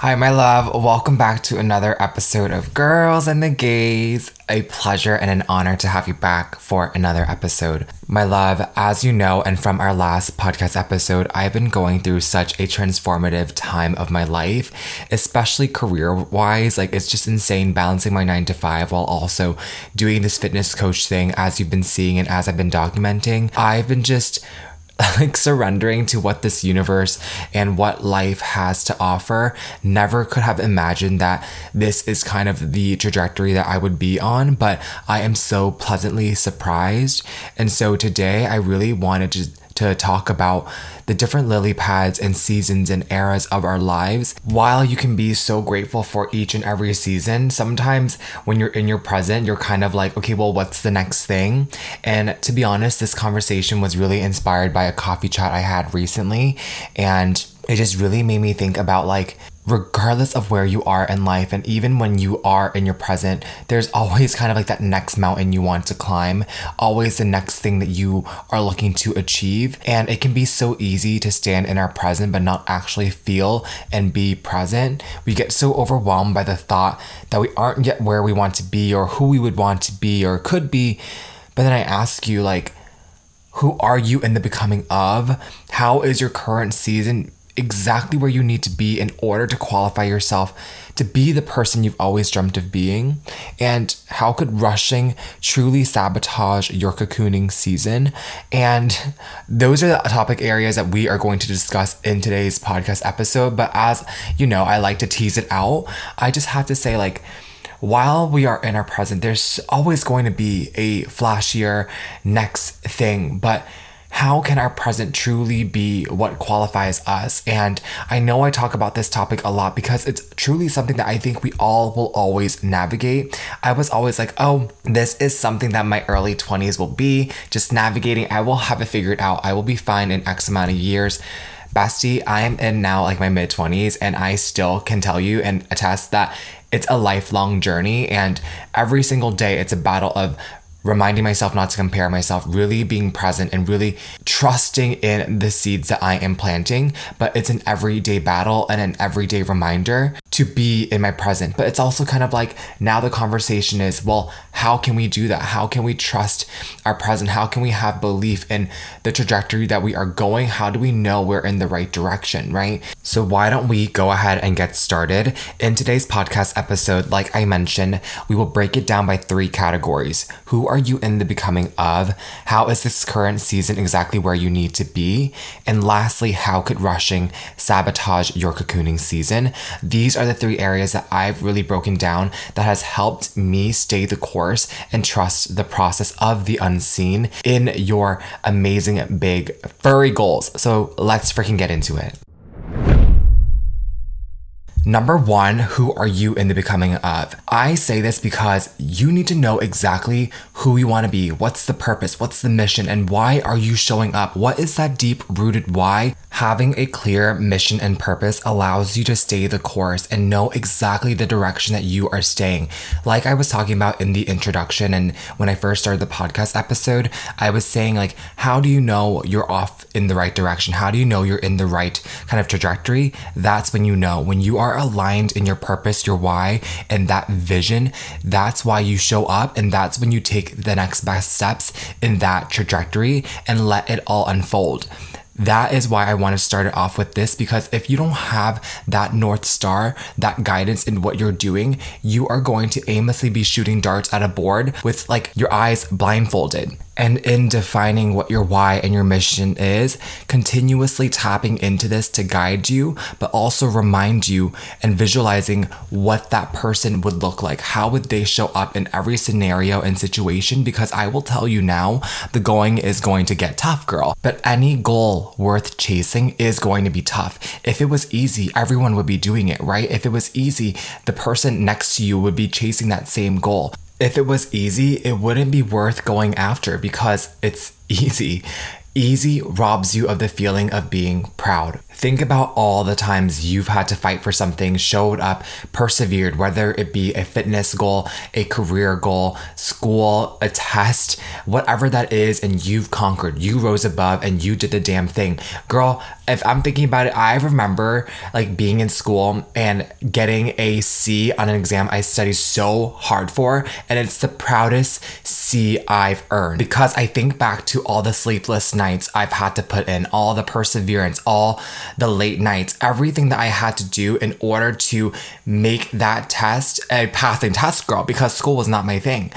Hi, my love. Welcome back to another episode of Girls and the Gays. A pleasure and an honor to have you back for another episode. My love, as you know, and from our last podcast episode, I've been going through such a transformative time of my life, especially career wise. Like, it's just insane balancing my nine to five while also doing this fitness coach thing, as you've been seeing and as I've been documenting. I've been just like surrendering to what this universe and what life has to offer. Never could have imagined that this is kind of the trajectory that I would be on, but I am so pleasantly surprised. And so today I really wanted to to talk about the different lily pads and seasons and eras of our lives. While you can be so grateful for each and every season, sometimes when you're in your present, you're kind of like, okay, well, what's the next thing? And to be honest, this conversation was really inspired by a coffee chat I had recently. And it just really made me think about like, regardless of where you are in life and even when you are in your present there's always kind of like that next mountain you want to climb always the next thing that you are looking to achieve. And it can be so easy to stand in our present but not actually feel and be present. We get so overwhelmed by the thought that we aren't yet where we want to be or who we would want to be or could be. But then i ask you like who are you in the becoming of? How is your current season exactly where you need to be in order to qualify yourself to be the person you've always dreamt of being? And how could rushing truly sabotage your cocooning season? And those are the topic areas that we are going to discuss in today's podcast episode. But as you know, I like to tease it out. I just have to say, like, while we are in our present, there's always going to be a flashier next thing. But how can our present truly be what qualifies us? And I know I talk about this topic a lot because it's truly something that I think we all will always navigate. I was always like, oh, this is something that my early 20s will be, just navigating. I will have it figured out. I will be fine in X amount of years. Bestie, I am in now like my mid 20s, and I still can tell you and attest that it's a lifelong journey and every single day it's a battle of reminding myself not to compare myself, really being present and really trusting in the seeds that I am planting. But it's an everyday battle and an everyday reminder to be in my present. But it's also kind of like now the conversation is well, how can we do that? How can we trust our present? How can we have belief in the trajectory that we are going? How do we know we're in the right direction, right? So, why don't we go ahead and get started? In today's podcast episode, like I mentioned, we will break it down by three categories. Who are you in the becoming of? How is this current season exactly where you need to be? And lastly, how could rushing sabotage your cocooning season? These are the three areas that I've really broken down that has helped me stay the course and trust the process of the unseen in your amazing big furry goals. So let's freaking get into it. Number one, who are you in the becoming of? I say this because you need to know exactly who you want to be. What's the purpose? What's the mission? And why are you showing up? What is that deep rooted why? Having a clear mission and purpose allows you to stay the course and know exactly the direction that you are staying. Like I was talking about in the introduction and when I first started the podcast episode, I was saying like, how do you know you're off in the right direction? How do you know you're in the right kind of trajectory? That's when you know. When you are aligned in your purpose, your why, and that vision, that's why you show up. And that's when you take the next best steps in that trajectory and let it all unfold that is why I want to start it off with this because if you don't have that North Star, that guidance in what you're doing, you are going to aimlessly be shooting darts at a board with like your eyes blindfolded and in defining what your why and your mission is, continuously tapping into this to guide you, but also remind you and visualizing what that person would look like. How would they show up in every scenario and situation? Because I will tell you now, the going is going to get tough, girl. But any goal worth chasing is going to be tough. If it was easy, everyone would be doing it, right? If it was easy, the person next to you would be chasing that same goal if it was easy, it wouldn't be worth going after because it's easy. Easy robs you of the feeling of being proud. Think about all the times you've had to fight for something, showed up, persevered, whether it be a fitness goal, a career goal, school, a test, whatever that is, and you've conquered. You rose above and you did the damn thing. Girl, if I'm thinking about it, I remember like being in school and getting a C on an exam I studied so hard for, and it's the proudest C I've earned because I think back to all the sleepless nights I've had to put in, all the perseverance, all the late nights, everything that I had to do in order to make that test a passing test, girl, because school was not my thing.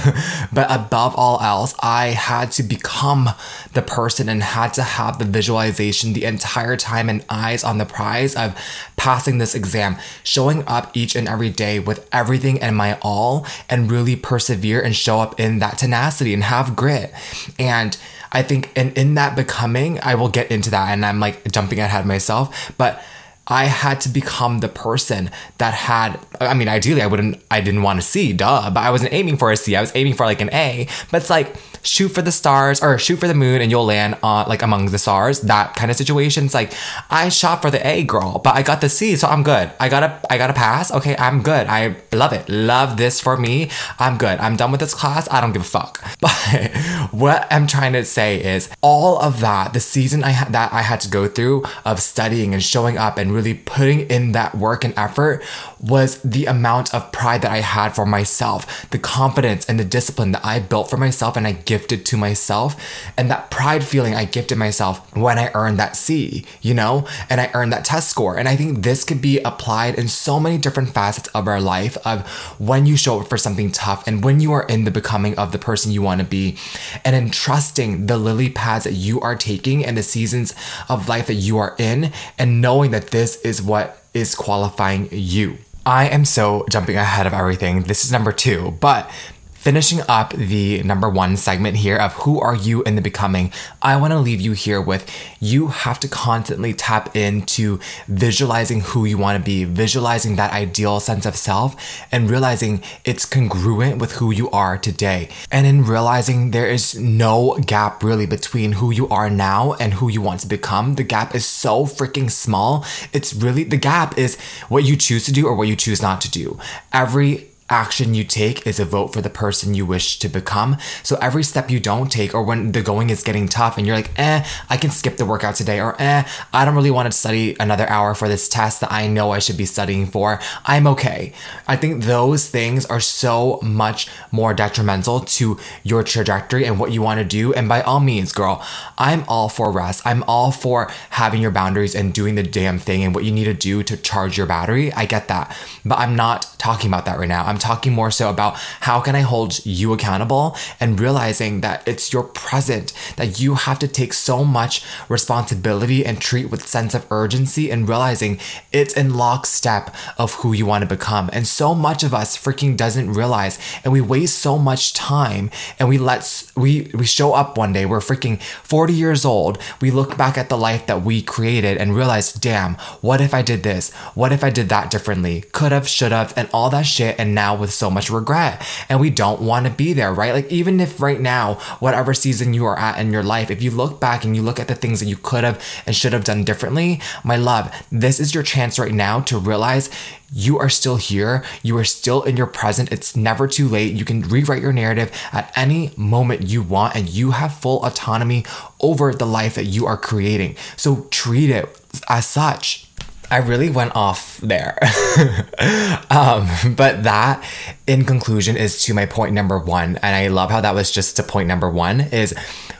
but above all else, I had to become the person and had to have the visualization the entire time and eyes on the prize of passing this exam, showing up each and every day with everything and my all, and really persevere and show up in that tenacity and have grit. And I think, and in that becoming, I will get into that and I'm like jumping ahead myself, but I had to become the person that had I mean ideally I wouldn't I didn't want to see duh but I wasn't aiming for a C I was aiming for like an A but it's like shoot for the stars or shoot for the moon and you'll land on like among the stars. That kind of situation. It's like I shot for the A girl, but I got the C, so I'm good. I got a I got a pass. Okay, I'm good. I love it. Love this for me. I'm good. I'm done with this class. I don't give a fuck. But what I'm trying to say is all of that, the season I had that I had to go through of studying and showing up and really putting in that work and effort was the amount of pride that I had for myself, the confidence and the discipline that I built for myself and I gifted to myself, and that pride feeling I gifted myself when I earned that C, you know, and I earned that test score. And I think this could be applied in so many different facets of our life of when you show up for something tough and when you are in the becoming of the person you want to be and in trusting the lily pads that you are taking and the seasons of life that you are in and knowing that this is what is qualifying you. I am so jumping ahead of everything. This is number two, but Finishing up the number one segment here of who are you in the becoming, I want to leave you here with you have to constantly tap into visualizing who you want to be, visualizing that ideal sense of self, and realizing it's congruent with who you are today. And in realizing there is no gap really between who you are now and who you want to become, the gap is so freaking small. It's really the gap is what you choose to do or what you choose not to do. Every action you take is a vote for the person you wish to become. So every step you don't take, or when the going is getting tough and you're like, eh, I can skip the workout today, or eh, I don't really want to study another hour for this test that I know I should be studying for, I'm okay. I think those things are so much more detrimental to your trajectory and what you want to do. And by all means, girl, I'm all for rest. I'm all for having your boundaries and doing the damn thing and what you need to do to charge your battery. I get that. But I'm not talking about that right now. I'm talking more so about how can I hold you accountable and realizing that it's your present that you have to take so much responsibility and treat with sense of urgency and realizing it's in lockstep of who you want to become. And so much of us freaking doesn't realize and we waste so much time and we let we we show up one day we're freaking 40 years old. We look back at the life that we created and realize, "Damn, what if I did this? What if I did that differently? Could have, should have, and all that shit and now with so much regret. And we don't want to be there, right? Like, even if right now, whatever season you are at in your life, if you look back and you look at the things that you could have and should have done differently, my love, this is your chance right now to realize you are still here. You are still in your present. It's never too late. You can rewrite your narrative at any moment you want, and you have full autonomy over the life that you are creating. So treat it as such. I really went off there. um, but that, in conclusion, is to my point number one. And I love how that was just to point number one is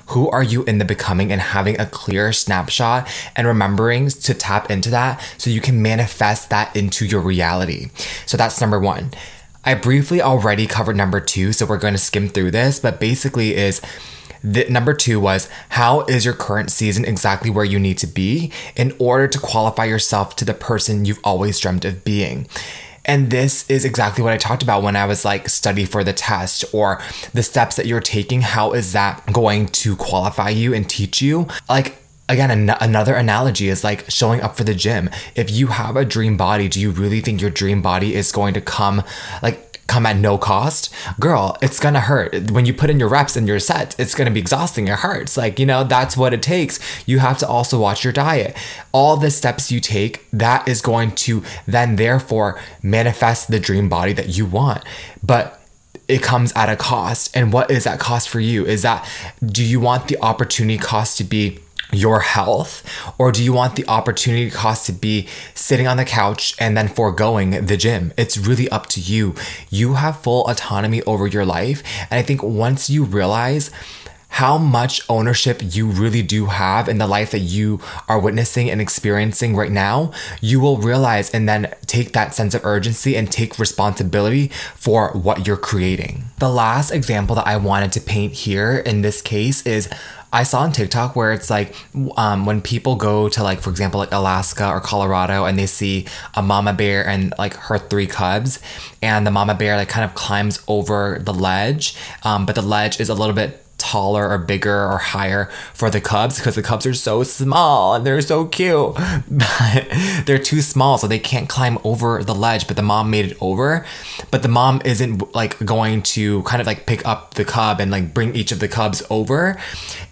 who are you in the becoming and having a clear snapshot and remembering to tap into that so you can manifest that into your reality. So that's number one. I briefly already covered number two, so we're going to skim through this, but basically is the, number two was how is your current season exactly where you need to be in order to qualify yourself to the person you've always dreamt of being? And this is exactly what I talked about when I was like, study for the test or the steps that you're taking. How is that going to qualify you and teach you? Like, again, an- another analogy is like showing up for the gym. If you have a dream body, do you really think your dream body is going to come like come at no cost, girl, it's gonna hurt. When you put in your reps and your sets, it's gonna be exhausting. It hurts. Like, you know, that's what it takes. You have to also watch your diet. All the steps you take, that is going to then therefore manifest the dream body that you want. But it comes at a cost. And what is that cost for you? Is that do you want the opportunity cost to be your health or do you want the opportunity cost to be sitting on the couch and then foregoing the gym? It's really up to you. You have full autonomy over your life. And i think once you realize how much ownership you really do have in the life that you are witnessing and experiencing right now, you will realize and then take that sense of urgency and take responsibility for what you're creating. The last example that I wanted to paint here in this case is I saw on TikTok where it's like um, when people go to like for example like Alaska or Colorado and they see a mama bear and like her three cubs and the mama bear like kind of climbs over the ledge um, but the ledge is a little bit taller or bigger or higher for the cubs because the cubs are so small and they're so cute. But they're too small, so they can't climb over the ledge. But the mom made it over. But the mom isn't like going to kind of like pick up the cub and like bring each of the cubs over.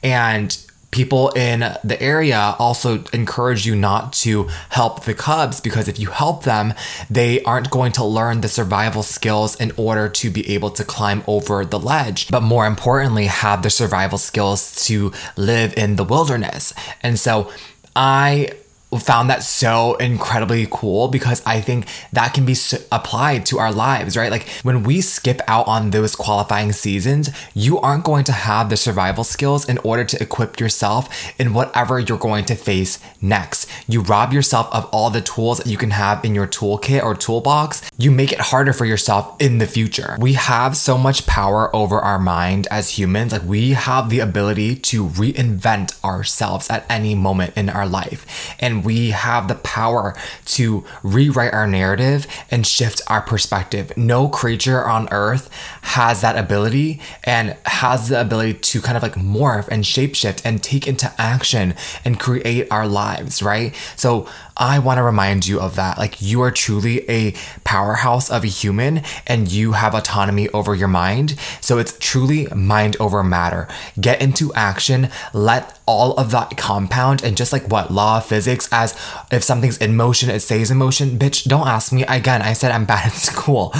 And people in the area also encourage you not to help the cubs because if you help them, they aren't going to learn the survival skills in order to be able to climb over the ledge, but more importantly, have the survival skills to live in the wilderness. And so I found that so incredibly cool because I think that can be applied to our lives, right? Like when we skip out on those qualifying seasons, you aren't going to have the survival skills in order to equip yourself in whatever you're going to face next. You rob yourself of all the tools that you can have in your toolkit or toolbox. You make it harder for yourself in the future. We have so much power over our mind as humans. Like we have the ability to reinvent ourselves at any moment in our life. And we have the power to rewrite our narrative and shift our perspective. No creature on earth has that ability and has the ability to kind of like morph and shapeshift and take into action and create our lives, right? So I want to remind you of that. Like, you are truly a powerhouse of a human and you have autonomy over your mind. So, it's truly mind over matter. Get into action, let all of that compound, and just like what law of physics, as if something's in motion, it stays in motion. Bitch, don't ask me again. I said I'm bad at school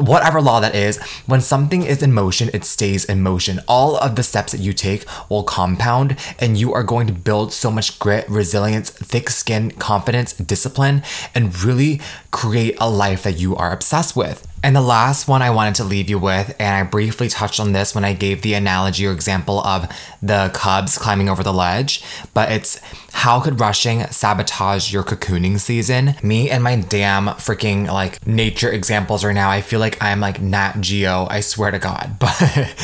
whatever law that is, when something is in motion, it stays in motion. All of the steps that you take will compound, and you are going to build so much grit, resilience, thick skin, confidence, discipline, and really create a life that you are obsessed with. And the last one I wanted to leave you with, and I briefly touched on this when I gave the analogy or example of the cubs climbing over the ledge, but it's how could rushing sabotage your cocooning season? Me and my damn freaking like nature examples right now, I feel like I'm like Nat Geo, I swear to God. But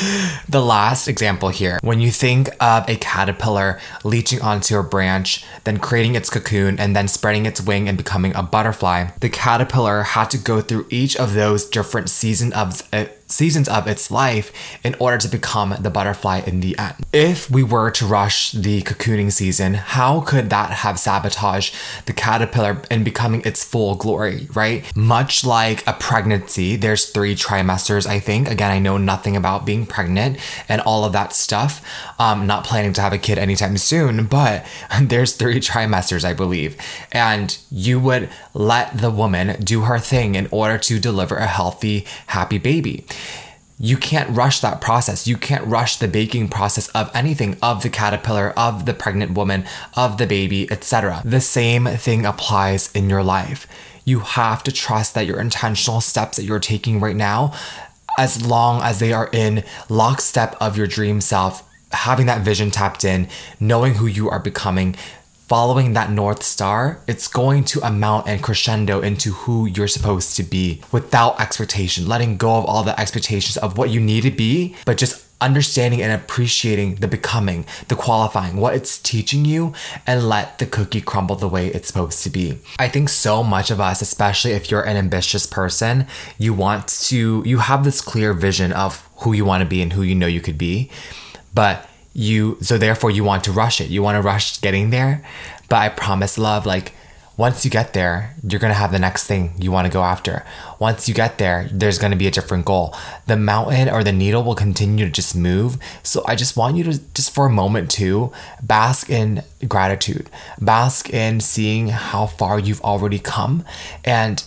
the last example here, when you think of a caterpillar leeching onto a branch, then creating its cocoon, and then spreading its wing and becoming a butterfly, the caterpillar had to go through each of those different seasons of uh, seasons of its life in order to become the butterfly in the end. If we were to rush the cocooning season, how could that have sabotaged the caterpillar in becoming its full glory, right? Much like a pregnancy, there's three trimesters, I think. Again, I know nothing about being pregnant and all of that stuff. Um, not planning to have a kid anytime soon, but there's three trimesters, I believe. And you would let the woman do her thing in order to deliver a healthy, happy baby you can't rush that process. You can't rush the baking process of anything, of the caterpillar, of the pregnant woman, of the baby, etc. The same thing applies in your life. You have to trust that your intentional steps that you're taking right now, as long as they are in lockstep of your dream self, having that vision tapped in, knowing who you are becoming, following that North Star, it's going to amount and crescendo into who you're supposed to be without expectation, letting go of all the expectations of what you need to be, but just understanding and appreciating the becoming, the qualifying, what it's teaching you, and let the cookie crumble the way it's supposed to be. I think so much of us, especially if you're an ambitious person, you want to, you have this clear vision of who you want to be and who you know you could be. But you so therefore you want to rush it you want to rush getting there but i promise love like once you get there, you're going to have the next thing you want to go after. Once you get there, there's going to be a different goal. The mountain or the needle will continue to just move. So I just want you to just for a moment to bask in gratitude, bask in seeing how far you've already come and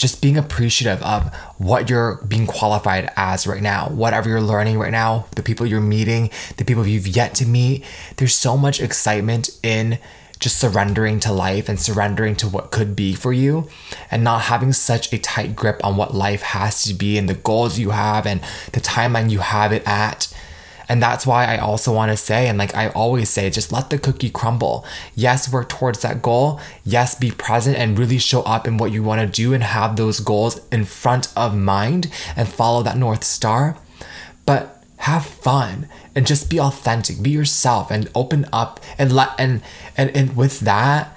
just being appreciative of what you're being qualified as right now, whatever you're learning right now, the people you're meeting, the people you've yet to meet. There's so much excitement in just surrendering to life and surrendering to what could be for you and not having such a tight grip on what life has to be and the goals you have and the timeline you have it at. And that's why I also want to say, and like I always say, just let the cookie crumble. Yes, work towards that goal. Yes, be present and really show up in what you want to do and have those goals in front of mind and follow that North Star. But have fun and just be authentic be yourself and open up and let and and, and with that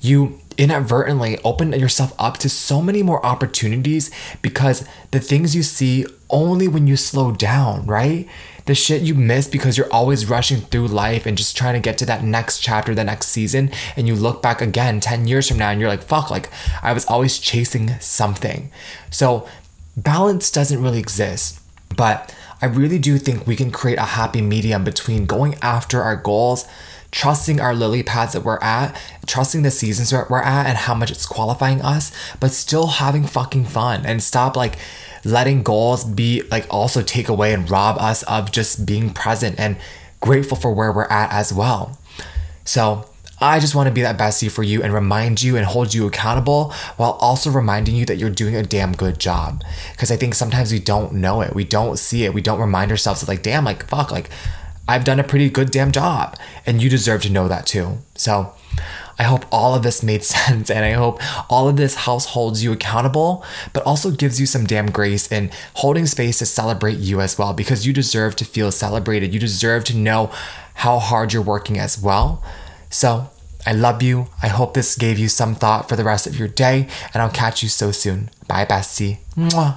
you inadvertently open yourself up to so many more opportunities because the things you see only when you slow down right? The shit you miss because you're always rushing through life and just trying to get to that next chapter the next season and you look back again 10 years from now and you're like fuck like i was always chasing something. So balance doesn't really exist but I really do think we can create a happy medium between going after our goals, trusting our lily pads that we're at, trusting the seasons that we're at and how much it's qualifying us, but still having fucking fun and stop like letting goals be like also take away and rob us of just being present and grateful for where we're at as well. So, I just want to be that bestie for you and remind you and hold you accountable while also reminding you that you're doing a damn good job. Because I think sometimes we don't know it, we don't see it, we don't remind ourselves of like, damn, like, fuck, like, I've done a pretty good damn job. And you deserve to know that too. So, I hope all of this made sense and I hope all of this house holds you accountable, but also gives you some damn grace in holding space to celebrate you as well because you deserve to feel celebrated. You deserve to know how hard you're working as well. So, I love you. I hope this gave you some thought for the rest of your day, and I'll catch you so soon. Bye, bestie. Mwah.